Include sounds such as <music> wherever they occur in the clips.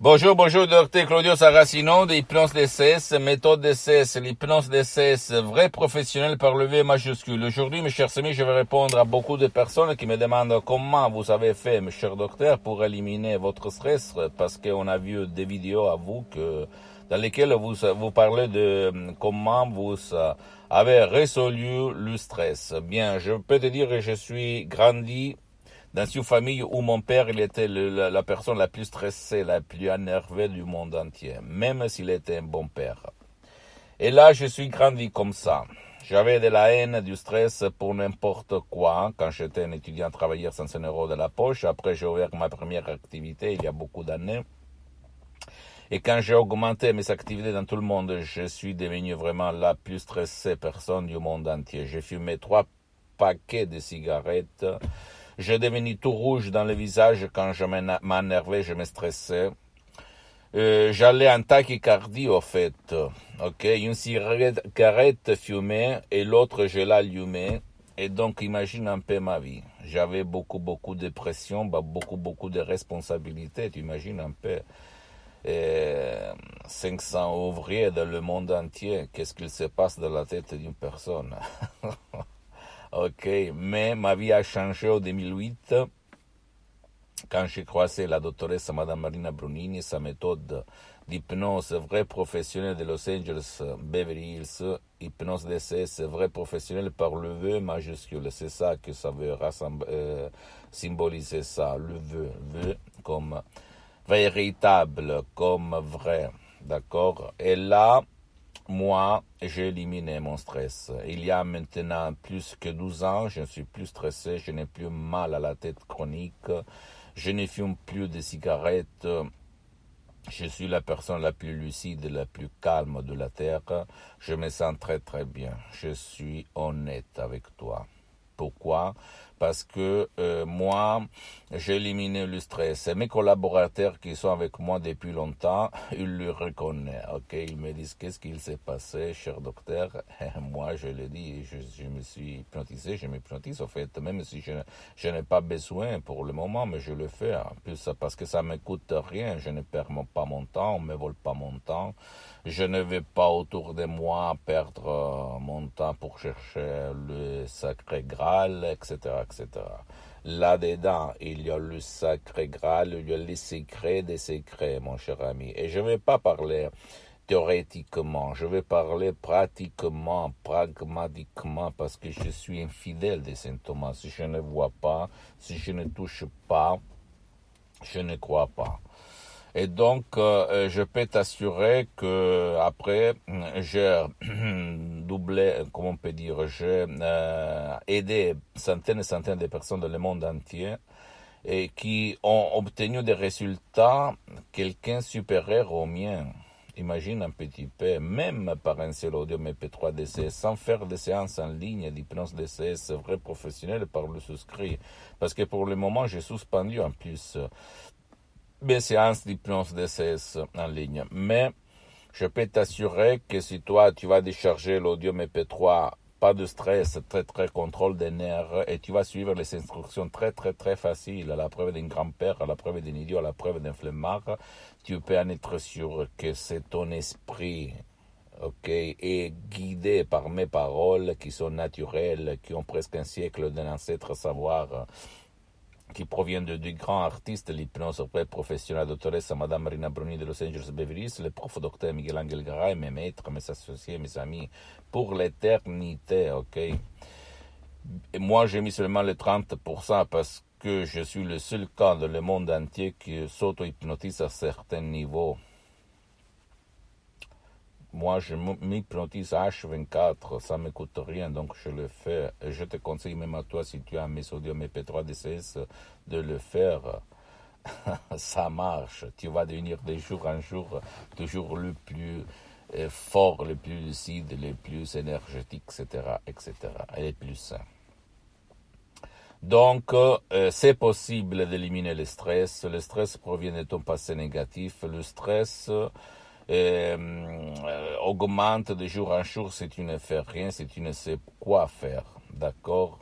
Bonjour, bonjour, docteur Claudio Saracino de DCS, méthode DCS, l'hypnose DCS, vrai professionnel par le V majuscule. Aujourd'hui, mes chers amis, je vais répondre à beaucoup de personnes qui me demandent comment vous avez fait, mes chers docteurs, pour éliminer votre stress, parce qu'on a vu des vidéos à vous que, dans lesquelles vous, vous parlez de comment vous avez résolu le stress. Bien, je peux te dire que je suis grandi dans une famille où mon père il était la, personne la plus stressée, la plus énervée du monde entier, même s'il était un bon père. Et là, je suis grandi comme ça. J'avais de la haine, du stress pour n'importe quoi. Quand j'étais un étudiant travailleur sans un euro de la poche, après j'ai ouvert ma première activité il y a beaucoup d'années. Et quand j'ai augmenté mes activités dans tout le monde, je suis devenu vraiment la plus stressée personne du monde entier. J'ai fumé trois paquets de cigarettes. J'ai devenu tout rouge dans le visage quand je m'énervais, je me stressais. Euh, J'allais en tachycardie au fait. Ok, une cigarette fumée et l'autre je l'allumais. Et donc imagine un peu ma vie. J'avais beaucoup beaucoup de pression, bah, beaucoup beaucoup de responsabilités. Tu imagines un peu. Euh, 500 ouvriers dans le monde entier. Qu'est-ce qu'il se passe dans la tête d'une personne? <laughs> Ok, mais ma vie a changé en 2008 quand j'ai croisé la doctoresse Madame Marina Brunini, sa méthode d'hypnose vrai professionnelle de Los Angeles, Beverly Hills, hypnose DCS vrai professionnel par le vœu majuscule. C'est ça que ça veut euh, symboliser ça, le vœu, vœu comme véritable, comme vrai. D'accord? Et là, moi, j'ai éliminé mon stress. Il y a maintenant plus que 12 ans, je ne suis plus stressé, je n'ai plus mal à la tête chronique, je ne fume plus de cigarettes, je suis la personne la plus lucide, la plus calme de la Terre, je me sens très très bien, je suis honnête avec toi. Pourquoi? Parce que euh, moi, j'ai éliminé le stress. Et mes collaborateurs qui sont avec moi depuis longtemps, <laughs> ils le reconnaissent. Ok, ils me disent qu'est-ce qu'il s'est passé, cher docteur? Et <laughs> moi, je le dis, je, me suis hypnotisé, je m'hypnotise en fait, même si je, n'ai pas besoin pour le moment, mais je le fais. En plus, parce que ça me coûte rien, je ne perds pas mon temps, on me vole pas mon temps. Je ne vais pas autour de moi perdre mon temps pour chercher le sacré Graal, etc., etc. Là-dedans, il y a le sacré Graal, il y a les secrets des secrets, mon cher ami. Et je ne vais pas parler théoriquement, je vais parler pratiquement, pragmatiquement, parce que je suis infidèle des symptômes. Si je ne vois pas, si je ne touche pas, je ne crois pas. Et donc, euh, je peux t'assurer que après, j'ai <clears throat> doublé, comment on peut dire, j'ai euh, aidé centaines et centaines de personnes dans le monde entier et qui ont obtenu des résultats quelqu'un supérieur au mien. Imagine un petit peu, même par un seul audio MP3 DCS, sans faire des séances en ligne d'hypnose DCS vrai professionnel par le souscrit. Parce que pour le moment, j'ai suspendu en plus mes séances d'hypnose DCS en ligne. Mais je peux t'assurer que si toi, tu vas décharger l'audio MP3, pas de stress, très très contrôle des nerfs, et tu vas suivre les instructions très très très faciles, à la preuve d'un grand-père, à la preuve d'un idiot, à la preuve d'un flemmard, tu peux en être sûr que c'est ton esprit ok, est guidé par mes paroles qui sont naturelles, qui ont presque un siècle d'un ancêtre savoir qui provient de, du grand artiste l'hypnose professionnelle doctoresse Madame Marina Bruni de Los Angeles Beverly Hills, le prof docteur Miguel Angel Garay, mes maîtres, mes associés, mes amis, pour l'éternité, ok? Moi, j'ai mis seulement les 30% parce que je suis le seul cas dans le monde entier qui s'auto-hypnotise à certains niveaux. Moi, je m'hypnotise H24, ça ne me coûte rien, donc je le fais. Et je te conseille même à toi, si tu as mes sodium MP3 DCS, de le faire. <laughs> ça marche. Tu vas devenir de jour en jour toujours le plus euh, fort, le plus lucide, le plus énergétique, etc., etc., et le plus sain. Donc, euh, c'est possible d'éliminer le stress. Le stress provient de ton passé négatif. Le stress augmente de jour en jour si tu ne fais rien, si tu ne sais quoi faire. D'accord?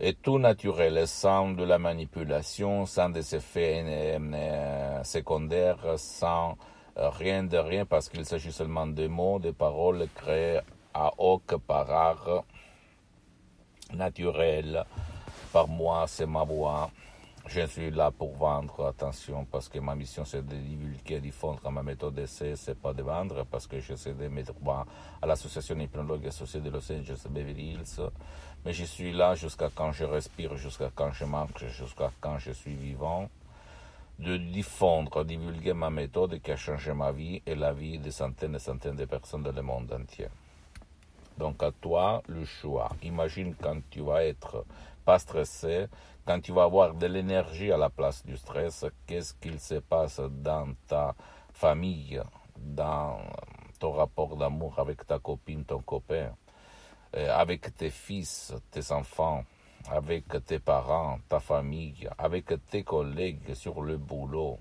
Et tout naturel, sans de la manipulation, sans des effets euh, secondaires, sans rien de rien, parce qu'il s'agit seulement de mots, de paroles créées à hoc par art naturel. Par moi, c'est ma voix. Je suis là pour vendre, attention, parce que ma mission c'est de divulguer, diffondre ma méthode d'essai, c'est pas de vendre, parce que je sais de mettre à l'association hypnologue associée de Los Angeles Beverly Hills. Mais je suis là jusqu'à quand je respire, jusqu'à quand je marche, jusqu'à quand je suis vivant. De diffondre, divulguer ma méthode qui a changé ma vie et la vie de centaines et centaines de personnes dans le monde entier. Donc à toi le choix. Imagine quand tu vas être pas stressé, quand tu vas avoir de l'énergie à la place du stress, qu'est-ce qu'il se passe dans ta famille, dans ton rapport d'amour avec ta copine, ton copain, euh, avec tes fils, tes enfants, avec tes parents, ta famille, avec tes collègues sur le boulot.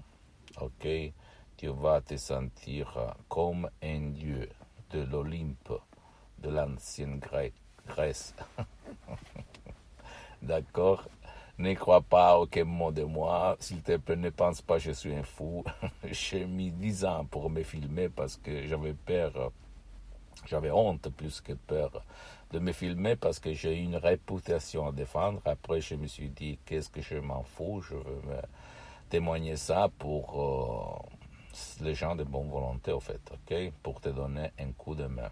Ok, tu vas te sentir comme un dieu de l'Olympe de l'ancienne Grèce. <laughs> D'accord? Ne crois pas aucun mot de moi. S'il te plaît, ne pense pas que je suis un fou. <laughs> J'ai mis dix ans pour me filmer parce que j'avais peur, j'avais honte plus que peur de me filmer parce que j'ai une réputation à défendre. Après, je me suis dit, qu'est-ce que je m'en fous? Je veux me témoigner ça pour euh, les gens de bonne volonté, au fait, ok? Pour te donner un coup de main.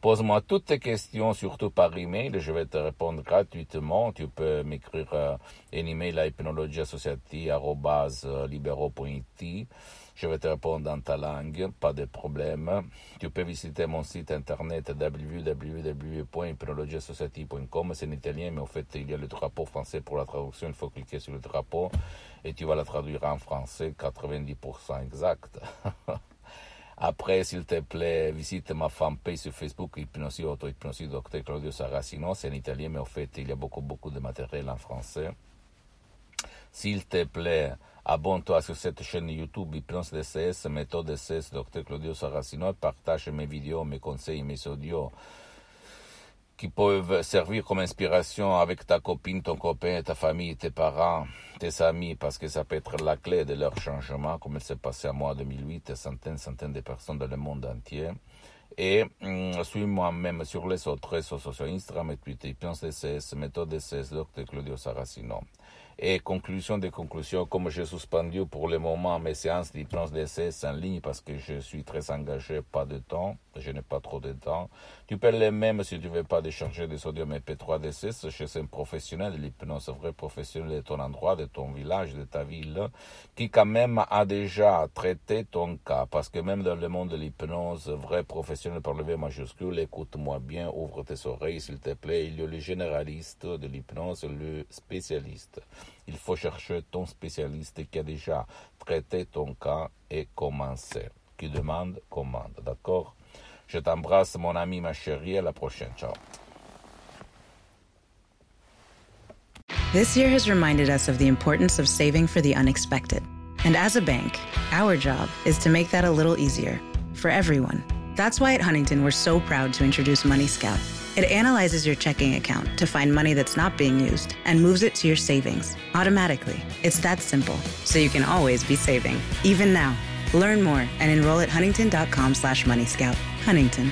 Pose-moi toutes tes questions, surtout par email. Je vais te répondre gratuitement. Tu peux m'écrire euh, un email à hypnologieassociative.libero.it. Je vais te répondre dans ta langue, pas de problème. Tu peux visiter mon site internet www.hypnologieassociative.com. C'est en italien, mais en fait, il y a le drapeau français pour la traduction. Il faut cliquer sur le drapeau et tu vas la traduire en français, 90% exact. <laughs> Après, s'il te plaît, visite ma fanpage sur Facebook, Hypnosie Auto-Hypnosie Dr Claudio Saracino. C'est en italien, mais en fait, il y a beaucoup, beaucoup de matériel en français. S'il te plaît, abonne-toi sur cette chaîne YouTube Hypnose DCS, méthode DCS Dr Claudio Saracino. Partage mes vidéos, mes conseils, mes audios qui peuvent servir comme inspiration avec ta copine, ton copain, ta famille, tes parents, tes amis, parce que ça peut être la clé de leur changement, comme il s'est passé à moi en 2008, centaines, centaines de personnes dans le monde entier. Et mm, suis-moi même sur les autres réseaux sociaux, Instagram et Twitter, Pions DCS, Méthode DCS, Dr Claudio Saracino. Et conclusion des conclusions, comme j'ai suspendu pour le moment mes séances d'hypnose DCS en ligne parce que je suis très engagé, pas de temps, je n'ai pas trop de temps. Tu peux les mêmes si tu veux pas décharger des sodium MP3 DCS chez un professionnel de l'hypnose, un vrai professionnel de ton endroit, de ton village, de ta ville, qui quand même a déjà traité ton cas. Parce que même dans le monde de l'hypnose, vrai professionnel par le V majuscule, écoute-moi bien, ouvre tes oreilles s'il te plaît. Il y a le généraliste de l'hypnose, le spécialiste. Il faut chercher ton spécialiste qui a déjà traité ton cas et. Qui demande, commande. D'accord Je t'embrasse, mon ami, ma chérie. À la prochaine. Ciao. This year has reminded us of the importance of saving for the unexpected. And as a bank, our job is to make that a little easier for everyone. That's why at Huntington, we're so proud to introduce Money Scout. It analyzes your checking account to find money that's not being used and moves it to your savings automatically. It's that simple, so you can always be saving, even now. Learn more and enroll at huntington.com slash moneyscout. Huntington.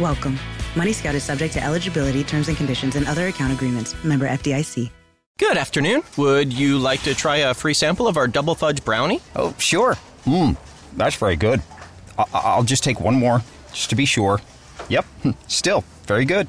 Welcome. Money Scout is subject to eligibility, terms and conditions, and other account agreements. Member FDIC. Good afternoon. Would you like to try a free sample of our double fudge brownie? Oh, sure. Mmm, that's very good. I- I'll just take one more, just to be sure. Yep, <laughs> still very good.